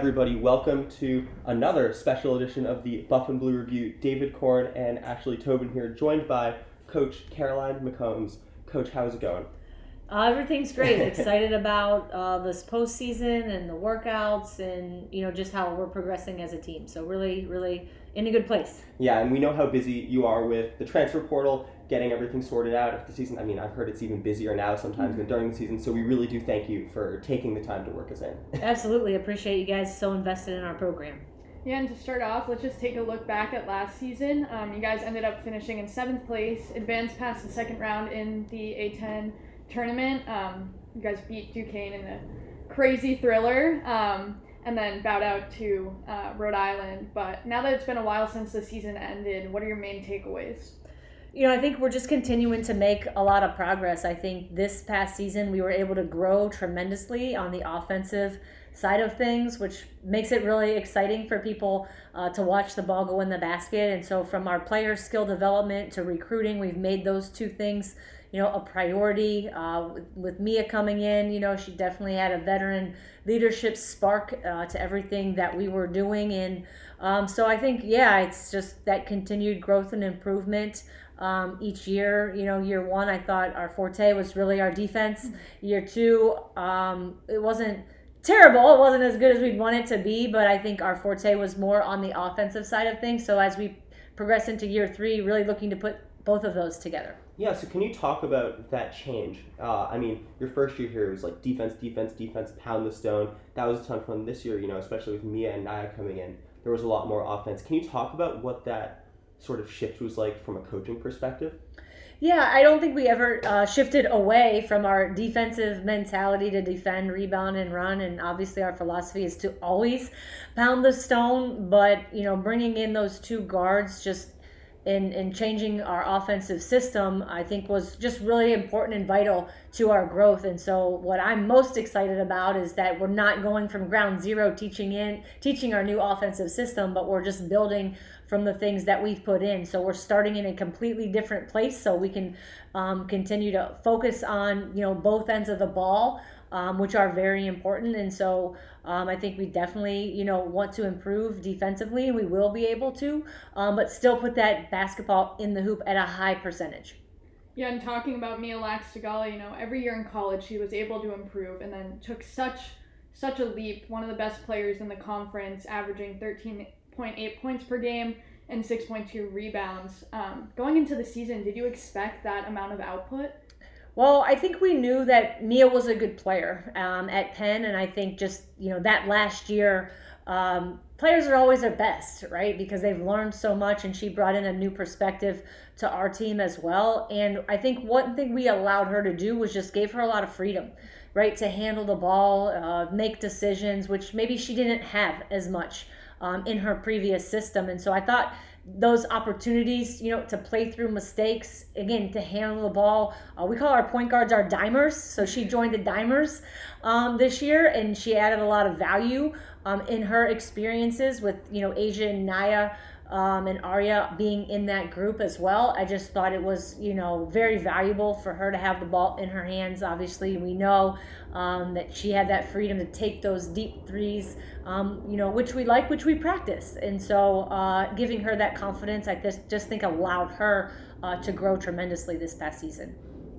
everybody, welcome to another special edition of the Buff and Blue Review. David Korn and Ashleigh Tobin here, joined by Coach Caroline McCombs. Coach, how's it going? Uh, everything's great. Excited about uh, this postseason and the workouts, and you know just how we're progressing as a team. So really, really in a good place. Yeah, and we know how busy you are with the transfer portal, getting everything sorted out. If the season, I mean, I've heard it's even busier now sometimes mm-hmm. than during the season. So we really do thank you for taking the time to work us in. Absolutely, appreciate you guys so invested in our program. Yeah, and to start off, let's just take a look back at last season. Um, you guys ended up finishing in seventh place, advanced past the second round in the A10 tournament. Um, you guys beat Duquesne in a crazy thriller, um, and then bowed out to uh, Rhode Island. But now that it's been a while since the season ended, what are your main takeaways? You know, I think we're just continuing to make a lot of progress. I think this past season we were able to grow tremendously on the offensive side of things, which makes it really exciting for people uh, to watch the ball go in the basket. And so, from our player skill development to recruiting, we've made those two things you know, a priority. Uh, with, with, Mia coming in, you know, she definitely had a veteran leadership spark uh, to everything that we were doing. And um, so I think, yeah, it's just that continued growth and improvement. Um, each year, you know, year one, I thought our forte was really our defense. Mm-hmm. Year two, um, it wasn't terrible. It wasn't as good as we'd want it to be, but I think our forte was more on the offensive side of things. So as we progress into year three, really looking to put both of those together. Yeah, so can you talk about that change? Uh, I mean, your first year here was like defense, defense, defense, pound the stone. That was a ton of fun this year, you know, especially with Mia and Naya coming in. There was a lot more offense. Can you talk about what that sort of shift was like from a coaching perspective? Yeah, I don't think we ever uh, shifted away from our defensive mentality to defend, rebound, and run. And obviously, our philosophy is to always pound the stone. But you know, bringing in those two guards just in, in changing our offensive system, I think was just really important and vital to our growth. And so what I'm most excited about is that we're not going from ground zero teaching in teaching our new offensive system, but we're just building from the things that we've put in. So we're starting in a completely different place so we can um, continue to focus on, you know, both ends of the ball um, which are very important. And so um, I think we definitely, you know, want to improve defensively, and we will be able to, um, but still put that basketball in the hoop at a high percentage. Yeah, and talking about Mia Lakstigala, you know, every year in college she was able to improve, and then took such such a leap. One of the best players in the conference, averaging 13.8 points per game and 6.2 rebounds. Um, going into the season, did you expect that amount of output? Well, I think we knew that Mia was a good player um, at Penn, and I think just you know that last year, um, players are always their best, right? Because they've learned so much, and she brought in a new perspective to our team as well. And I think one thing we allowed her to do was just gave her a lot of freedom, right, to handle the ball, uh, make decisions, which maybe she didn't have as much um, in her previous system. And so I thought those opportunities, you know, to play through mistakes, again, to handle the ball. Uh, we call our point guards our dimers. So she joined the dimers um, this year, and she added a lot of value um, in her experiences with, you know, Asia and Naya um, and Arya being in that group as well. I just thought it was, you know, very valuable for her to have the ball in her hands. Obviously, we know um, that she had that freedom to take those deep threes, um, you know, which we like, which we practice. And so uh, giving her that confidence, I just, just think allowed her uh, to grow tremendously this past season.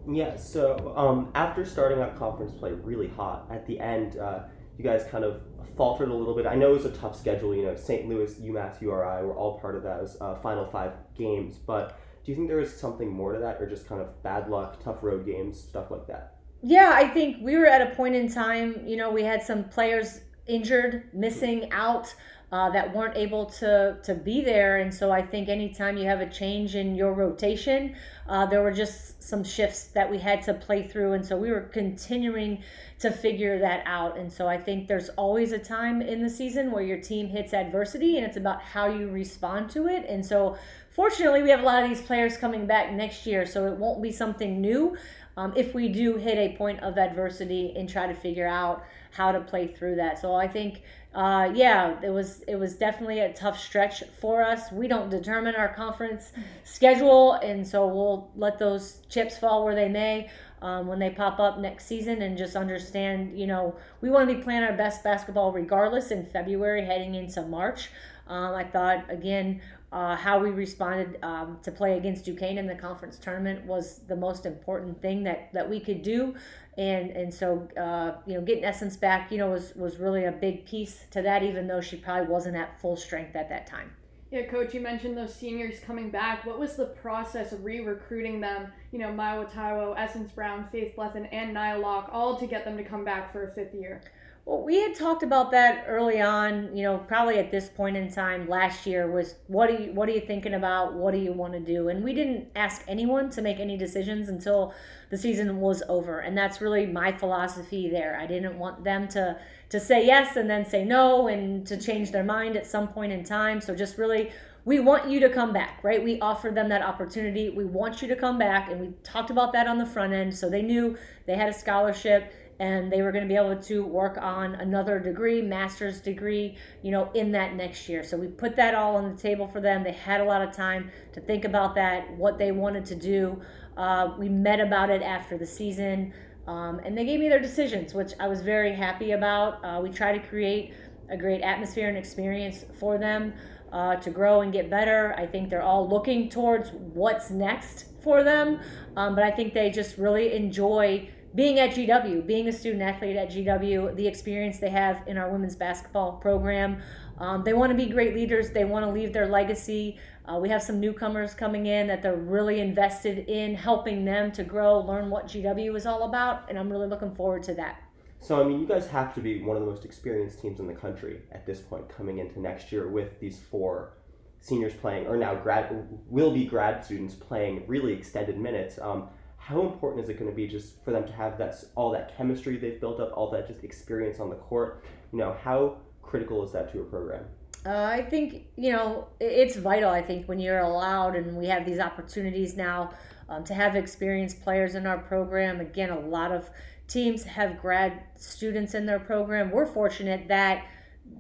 Yeah, so um, after starting out conference play really hot, at the end, uh, you guys kind of faltered a little bit. I know it was a tough schedule. You know, St. Louis, UMass, URI were all part of those uh, final five games. But do you think there was something more to that, or just kind of bad luck, tough road games, stuff like that? Yeah, I think we were at a point in time. You know, we had some players injured, missing out. Uh, that weren't able to to be there. And so I think anytime you have a change in your rotation, uh, there were just some shifts that we had to play through. And so we were continuing to figure that out. And so I think there's always a time in the season where your team hits adversity, and it's about how you respond to it. And so fortunately, we have a lot of these players coming back next year, so it won't be something new. Um, if we do hit a point of adversity and try to figure out how to play through that. So I think uh, yeah, it was it was definitely a tough stretch for us. We don't determine our conference schedule, and so we'll let those chips fall where they may. um, when they pop up next season and just understand, you know, we want to be playing our best basketball regardless in February heading into March. Um, I thought, again, uh, how we responded um, to play against Duquesne in the conference tournament was the most important thing that, that we could do. And, and so, uh, you know, getting Essence back, you know, was, was really a big piece to that, even though she probably wasn't at full strength at that time. Yeah, coach, you mentioned those seniors coming back. What was the process of re-recruiting them? You know, Mayowa Taiwo, Essence Brown, Faith Blethen, and Nia Locke, all to get them to come back for a fifth year. Well, we had talked about that early on. You know, probably at this point in time last year was what are you what are you thinking about? What do you want to do? And we didn't ask anyone to make any decisions until the season was over, and that's really my philosophy there. I didn't want them to to say yes and then say no and to change their mind at some point in time. So just really we want you to come back, right? We offered them that opportunity. We want you to come back, and we talked about that on the front end. So they knew they had a scholarship and they were going to be able to work on another degree, master's degree, you know, in that next year. So we put that all on the table for them. They had a lot of time to think about that, what they wanted to do. Uh, we met about it after the season, um, and they gave me their decisions, which I was very happy about. Uh, we try to create a great atmosphere and experience for them. Uh, to grow and get better. I think they're all looking towards what's next for them, um, but I think they just really enjoy being at GW, being a student athlete at GW, the experience they have in our women's basketball program. Um, they want to be great leaders. They want to leave their legacy. Uh, we have some newcomers coming in that they're really invested in helping them to grow, learn what GW is all about, and I'm really looking forward to that. So, I mean, you guys have to be one of the most experienced teams in the country at this point coming into next year with these four seniors playing, or now grad will be grad students playing really extended minutes. Um, how important is it going to be just for them to have that all that chemistry they've built up, all that just experience on the court? You know, how critical is that to a program? Uh, I think you know it's vital. I think when you're allowed and we have these opportunities now um, to have experienced players in our program. Again, a lot of teams have grad students in their program. We're fortunate that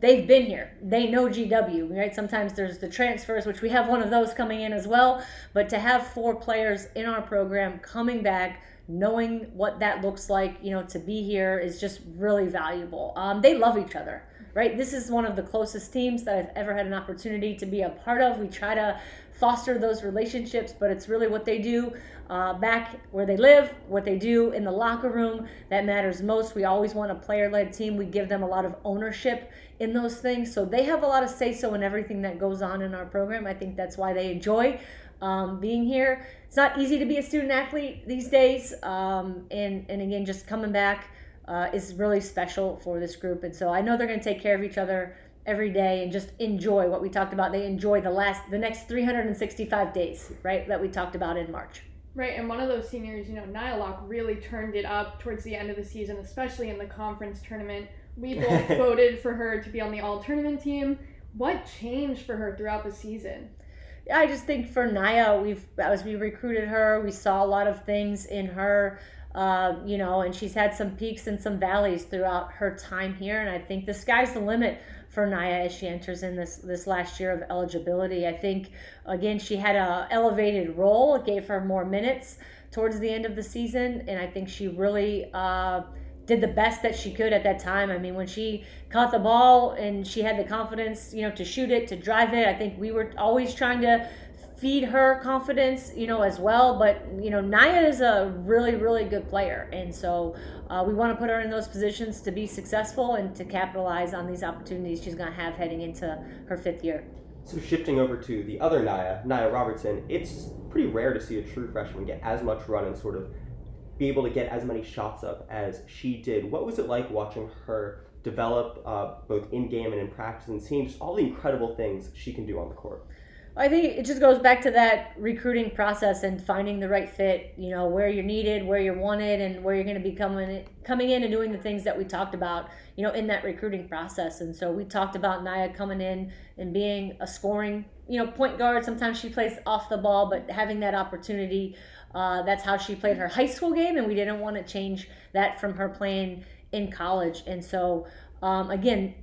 they've been here. They know GW, right? Sometimes there's the transfers, which we have one of those coming in as well. But to have four players in our program coming back, knowing what that looks like, you know, to be here is just really valuable. Um, they love each other, right? This is one of the closest teams that I've ever had an opportunity to be a part of. We try to foster those relationships, but it's really what they do uh, back where they live, what they do in the locker room that matters most. We always want a player led team. We give them a lot of ownership in those things. So they have a lot of say so in everything that goes on in our program. I think that's why they enjoy um, being here. It's not easy to be a student athlete these days. Um, and, and again, just coming back uh, is really special for this group. And so I know they're going to take care of each other every day and just enjoy what we talked about. They enjoy the last, the next 365 days, right, that we talked about in March. Right, and one of those seniors, you know, Nia Locke really turned it up towards the end of the season, especially in the conference tournament. We both voted for her to be on the all tournament team. What changed for her throughout the season? I just think for Nia, we've as we recruited her, we saw a lot of things in her, uh, you know, and she's had some peaks and some valleys throughout her time here. And I think the sky's the limit for Nia as she enters in this this last year of eligibility. I think again she had a elevated role. It gave her more minutes towards the end of the season, and I think she really. Uh, did the best that she could at that time. I mean, when she caught the ball and she had the confidence, you know, to shoot it, to drive it, I think we were always trying to feed her confidence, you know, as well. But you know, Nia is a really, really good player, and so uh, we want to put her in those positions to be successful and to capitalize on these opportunities she's going to have heading into her fifth year. So shifting over to the other Nia, Nia Robertson, it's pretty rare to see a true freshman get as much run and sort of be able to get as many shots up as she did. What was it like watching her develop uh, both in game and in practice and seeing just all the incredible things she can do on the court? I think it just goes back to that recruiting process and finding the right fit. You know where you're needed, where you're wanted, and where you're going to be coming coming in and doing the things that we talked about. You know in that recruiting process, and so we talked about Nia coming in and being a scoring, you know, point guard. Sometimes she plays off the ball, but having that opportunity. Uh, that's how she played her high school game, and we didn't want to change that from her playing in college. And so, um, again,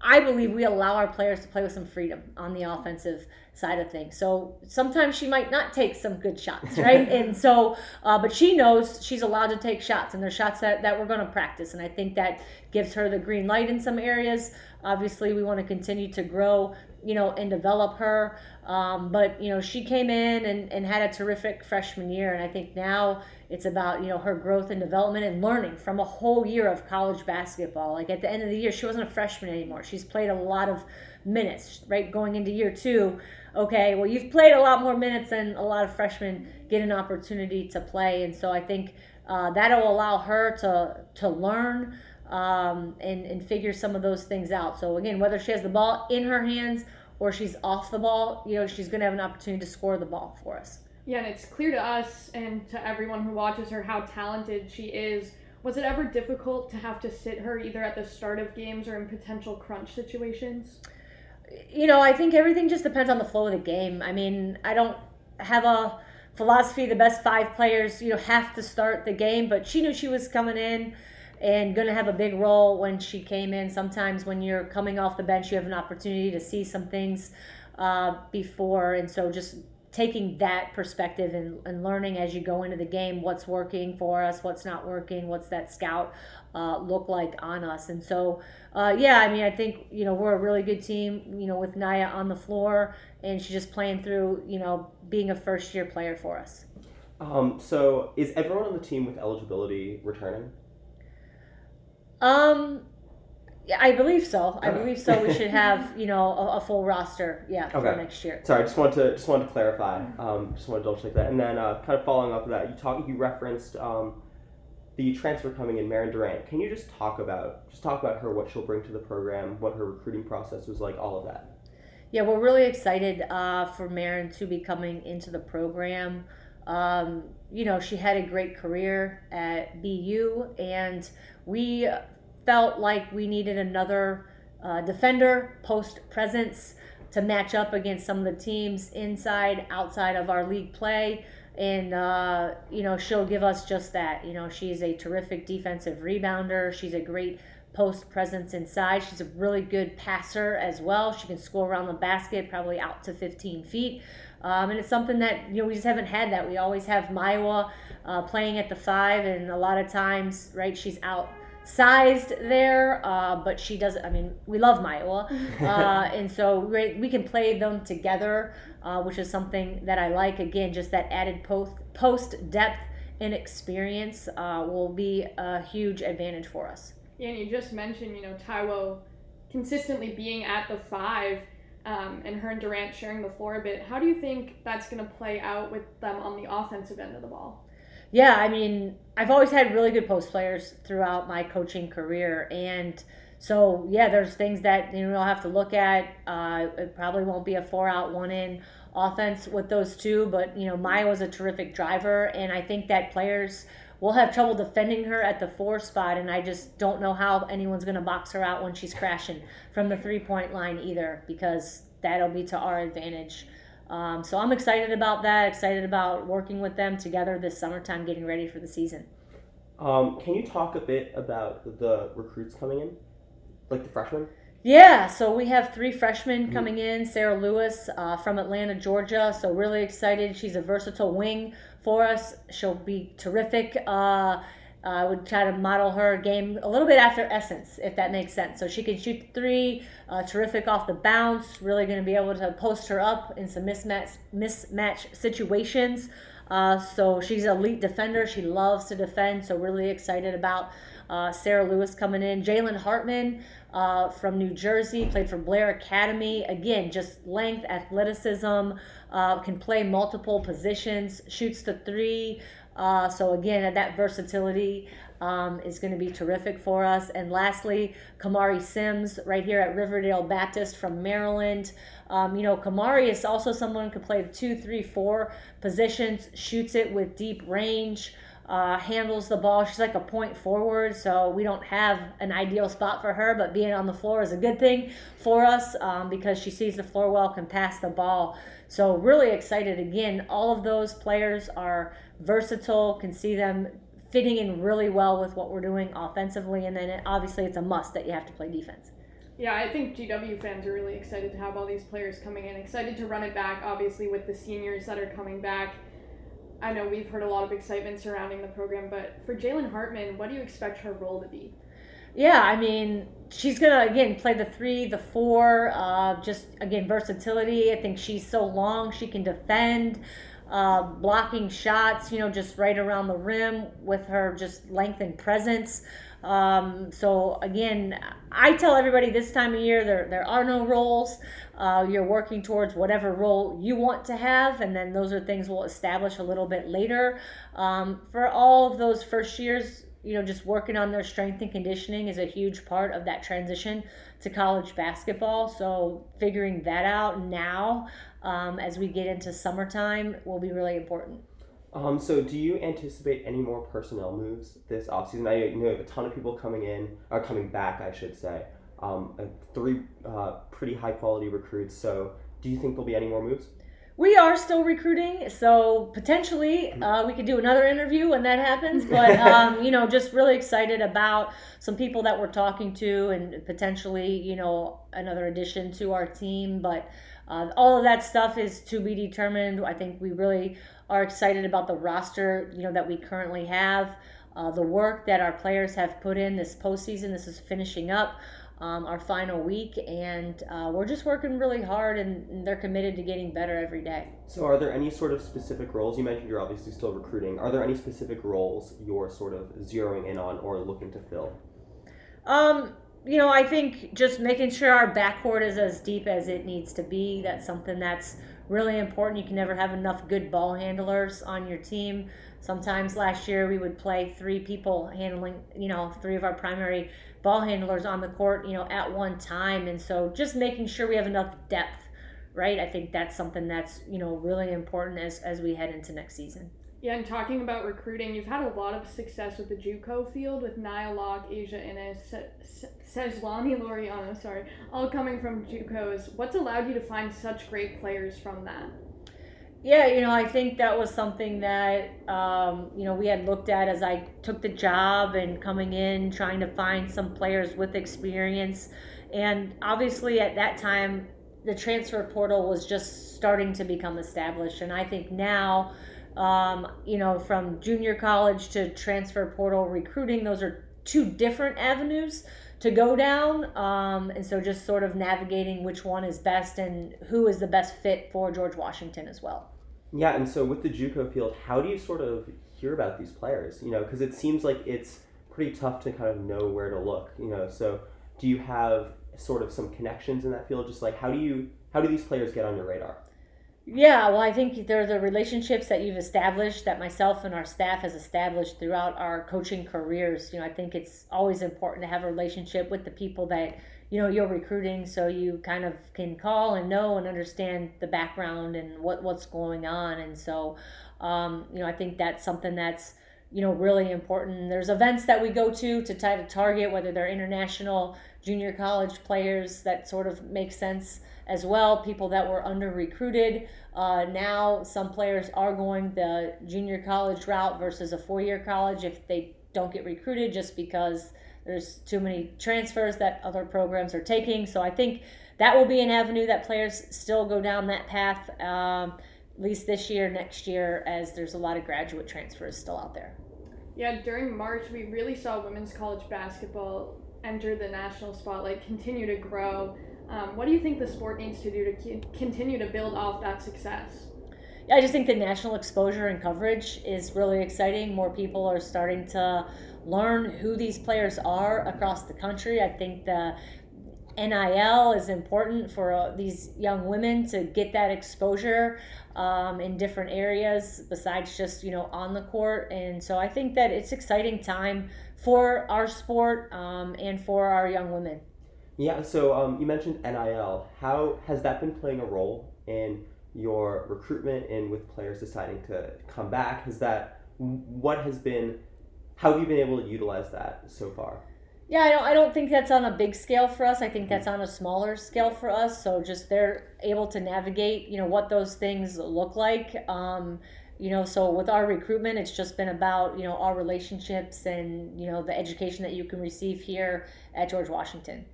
I believe we allow our players to play with some freedom on the offensive side of things. So sometimes she might not take some good shots, right? and so, uh, but she knows she's allowed to take shots, and they're shots that, that we're going to practice. And I think that gives her the green light in some areas. Obviously, we want to continue to grow, you know, and develop her. Um, but, you know, she came in and, and had a terrific freshman year. And I think now it's about, you know, her growth and development and learning from a whole year of college basketball. Like at the end of the year, she wasn't a freshman anymore. She's played a lot of minutes, right? Going into year two okay, well, you've played a lot more minutes than a lot of freshmen get an opportunity to play. And so I think uh, that'll allow her to, to learn um, and, and figure some of those things out. So, again, whether she has the ball in her hands or she's off the ball, you know, she's going to have an opportunity to score the ball for us. Yeah, and it's clear to us and to everyone who watches her how talented she is. Was it ever difficult to have to sit her either at the start of games or in potential crunch situations? You know, I think everything just depends on the flow of the game. I mean, I don't have a philosophy the best five players, you know, have to start the game, but she knew she was coming in and going to have a big role when she came in. Sometimes when you're coming off the bench, you have an opportunity to see some things uh, before. And so just taking that perspective and, and learning as you go into the game what's working for us, what's not working, what's that scout uh, look like on us. And so, uh, yeah, I mean, I think, you know, we're a really good team, you know, with Naya on the floor, and she's just playing through, you know, being a first year player for us. Um, so, is everyone on the team with eligibility returning? Um, I believe so. I believe so. We should have you know a, a full roster, yeah, for Okay. next year. Sorry, I just wanted to just wanted to clarify. Um, just wanted to double check that, and then uh, kind of following up with that, you talk you referenced um, the transfer coming in, Marin Durant. Can you just talk about just talk about her, what she'll bring to the program, what her recruiting process was like, all of that. Yeah, we're really excited uh, for Marin to be coming into the program. Um, you know, she had a great career at BU, and we felt like we needed another uh, defender, post presence to match up against some of the teams inside, outside of our league play. And, uh, you know, she'll give us just that. You know, she's a terrific defensive rebounder. She's a great post presence inside. She's a really good passer as well. She can score around the basket, probably out to 15 feet. Um, and it's something that you know we just haven't had that. We always have Mayowa uh, playing at the five, and a lot of times, right, she's outsized there, uh, but she doesn't. I mean, we love Mayowa, uh, and so we, we can play them together, uh, which is something that I like. Again, just that added post post depth and experience uh, will be a huge advantage for us. Yeah, and you just mentioned, you know, Taiwo consistently being at the five um, and her and Durant sharing the floor a bit. How do you think that's going to play out with them on the offensive end of the ball? Yeah, I mean, I've always had really good post players throughout my coaching career, and so yeah, there's things that you know I'll have to look at. Uh, it probably won't be a four out, one in offense with those two, but you know Maya was a terrific driver, and I think that players will have trouble defending her at the four spot, and I just don't know how anyone's going to box her out when she's crashing from the three point line either, because that'll be to our advantage. Um, so I'm excited about that. Excited about working with them together this summertime, getting ready for the season. Um, can you talk a bit about the recruits coming in, like the freshmen? Yeah, so we have three freshmen coming in. Sarah Lewis uh, from Atlanta, Georgia. So really excited. She's a versatile wing for us. She'll be terrific. Uh, I would try to model her game a little bit after Essence, if that makes sense. So she can shoot three, uh, terrific off the bounce. Really going to be able to post her up in some mismatch mismatch situations. Uh, so she's an elite defender. She loves to defend. So really excited about uh, Sarah Lewis coming in. Jalen Hartman uh, from New Jersey played for Blair Academy. Again, just length, athleticism, uh, can play multiple positions, shoots the three. Uh, so again, that versatility um, is going to be terrific for us. And lastly, Kamari Sims, right here at Riverdale Baptist from Maryland. Um, you know, Kamari is also someone who can play two, three, four positions, shoots it with deep range. Uh, handles the ball. She's like a point forward, so we don't have an ideal spot for her, but being on the floor is a good thing for us um, because she sees the floor well, can pass the ball. So, really excited. Again, all of those players are versatile, can see them fitting in really well with what we're doing offensively, and then it, obviously it's a must that you have to play defense. Yeah, I think GW fans are really excited to have all these players coming in. Excited to run it back, obviously, with the seniors that are coming back. I know we've heard a lot of excitement surrounding the program, but for Jalen Hartman, what do you expect her role to be? Yeah, I mean, she's gonna again play the three, the four. Uh, just again versatility. I think she's so long she can defend, uh, blocking shots. You know, just right around the rim with her just length and presence. Um, so again, I tell everybody this time of year there there are no roles. Uh, you're working towards whatever role you want to have, and then those are things we'll establish a little bit later. Um, for all of those first years, you know, just working on their strength and conditioning is a huge part of that transition to college basketball. So figuring that out now um, as we get into summertime will be really important. Um, so do you anticipate any more personnel moves this offseason? I know you have a ton of people coming in, or coming back, I should say. Um, three uh, pretty high quality recruits. So do you think there'll be any more moves? We are still recruiting, so potentially uh, we could do another interview when that happens. But um, you know, just really excited about some people that we're talking to, and potentially you know another addition to our team. But uh, all of that stuff is to be determined. I think we really are excited about the roster you know that we currently have. Uh, the work that our players have put in this postseason. This is finishing up um, our final week, and uh, we're just working really hard, and they're committed to getting better every day. So, are there any sort of specific roles? You mentioned you're obviously still recruiting. Are there any specific roles you're sort of zeroing in on or looking to fill? Um, you know, I think just making sure our backcourt is as deep as it needs to be. That's something that's really important. You can never have enough good ball handlers on your team. Sometimes last year we would play three people handling, you know, three of our primary ball handlers on the court, you know, at one time. And so just making sure we have enough depth, right? I think that's something that's, you know, really important as, as we head into next season. Yeah, and talking about recruiting, you've had a lot of success with the JUCO field with Nia Locke, Asia Innes, Se- Sejlani Loriano, sorry, all coming from JUCOs. What's allowed you to find such great players from that? Yeah, you know, I think that was something that, um, you know, we had looked at as I took the job and coming in, trying to find some players with experience. And obviously, at that time, the transfer portal was just starting to become established. And I think now, um, you know, from junior college to transfer portal recruiting, those are two different avenues to go down. Um, and so just sort of navigating which one is best and who is the best fit for George Washington as well. Yeah, and so with the JUCO field, how do you sort of hear about these players? You know, because it seems like it's pretty tough to kind of know where to look. You know, so do you have sort of some connections in that field? Just like how do you how do these players get on your radar? Yeah, well, I think they're the relationships that you've established, that myself and our staff has established throughout our coaching careers. You know, I think it's always important to have a relationship with the people that you know you're recruiting so you kind of can call and know and understand the background and what what's going on. And so um, you know i think that's something that's you know really important. There's events that we go to to try to target whether they're international junior college players that sort of make sense as well people that were under recruited uh, now some players are going the junior college route versus a four-year college if they don't get recruited just because there's too many transfers that other programs are taking. So I think that will be an avenue that players still go down that path, um, at least this year, next year, as there's a lot of graduate transfers still out there. Yeah, during March, we really saw women's college basketball enter the national spotlight, continue to grow. Um, what do you think the sport needs to do to continue to build off that success? I just think the national exposure and coverage is really exciting. More people are starting to learn who these players are across the country. I think the NIL is important for uh, these young women to get that exposure um, in different areas besides just you know on the court, and so I think that it's exciting time for our sport um, and for our young women. Yeah. So um, you mentioned NIL. How has that been playing a role in your recruitment and with players deciding to come back? Has that what has been how have you been able to utilize that so far? Yeah, I don't, I don't think that's on a big scale for us. I think that's on a smaller scale for us. So just they're able to navigate, you know, what those things look like. Um, you know, so with our recruitment, it's just been about, you know, our relationships and, you know, the education that you can receive here at George Washington.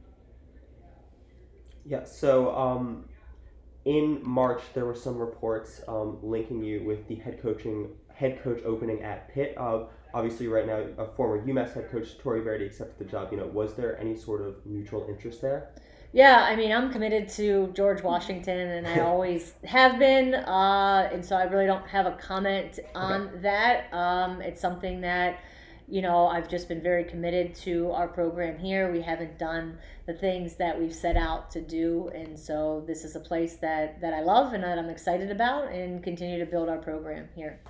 Yeah. So um, in March, there were some reports um, linking you with the head coaching head coach opening at Pitt. Uh, obviously, right now, a former UMass head coach Tory Verdi accepted the job. You know, was there any sort of mutual interest there? Yeah, I mean, I'm committed to George Washington, and I always have been, uh, and so I really don't have a comment on okay. that. Um, it's something that you know, I've just been very committed to our program here. We haven't done the things that we've set out to do, and so this is a place that that I love and that I'm excited about, and continue to build our program here.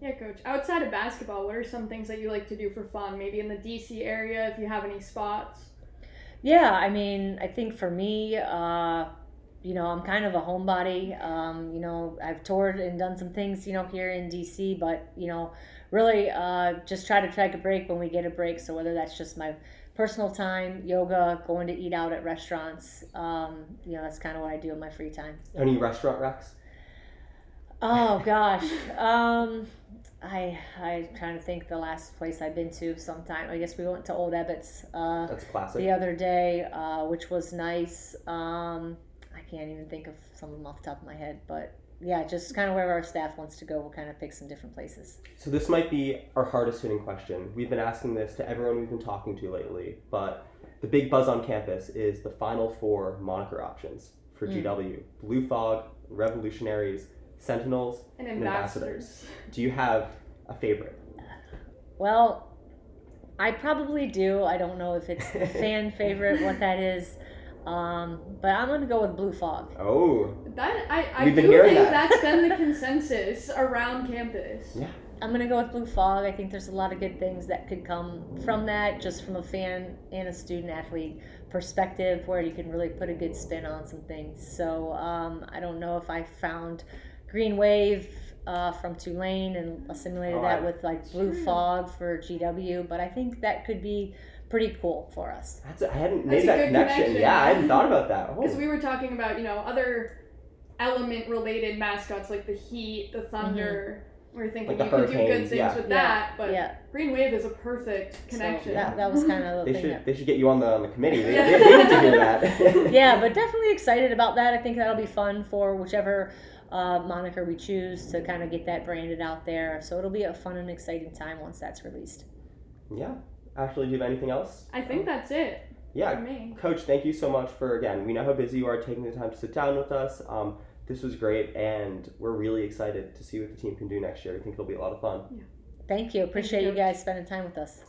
Yeah, coach. Outside of basketball, what are some things that you like to do for fun? Maybe in the DC area, if you have any spots. Yeah, I mean, I think for me, uh, you know, I'm kind of a homebody. Um, you know, I've toured and done some things, you know, here in DC, but you know really uh, just try to take a break when we get a break. So whether that's just my personal time, yoga, going to eat out at restaurants, um, you know, that's kind of what I do in my free time. Any restaurant wrecks? Oh gosh. Um, I I'm trying to think the last place I've been to sometime. I guess we went to Old Ebbitt's uh, That's classic. the other day, uh, which was nice. Um, I can't even think of some of them off the top of my head, but yeah, just kind of wherever our staff wants to go, we'll kind of pick some different places. So this might be our hardest hitting question. We've been asking this to everyone we've been talking to lately, but the big buzz on campus is the final four moniker options for mm. GW: Blue Fog, Revolutionaries, Sentinels, and ambassadors. ambassadors. Do you have a favorite? Well, I probably do. I don't know if it's the fan favorite, what that is. Um, but I'm gonna go with Blue Fog. Oh. That I, I do think that. that's been the consensus around campus. Yeah. I'm gonna go with Blue Fog. I think there's a lot of good things that could come from that, just from a fan and a student athlete perspective, where you can really put a good spin on some things. So um, I don't know if I found Green Wave uh, from Tulane and assimilated oh, that with like Blue Fog for GW, but I think that could be pretty cool for us. That's I hadn't made that connection. connection. Yeah, I hadn't thought about that. Because oh. we were talking about you know other element related mascots like the Heat, the Thunder. Mm-hmm. We are thinking like you could do good things yeah. with yeah. that, but yeah. Green Wave is a perfect connection. So that, that was kind of the they should that... they should get you on the on the committee. They, they, they need to hear that. yeah, but definitely excited about that. I think that'll be fun for whichever uh, moniker we choose to kind of get that branded out there. So it'll be a fun and exciting time once that's released. Yeah, Ashleigh, do you have anything else? I think that's it. Yeah, Coach, thank you so much for again. We know how busy you are taking the time to sit down with us. Um, this was great, and we're really excited to see what the team can do next year. I think it'll be a lot of fun. Yeah. Thank you. Appreciate thank you, you guys spending time with us.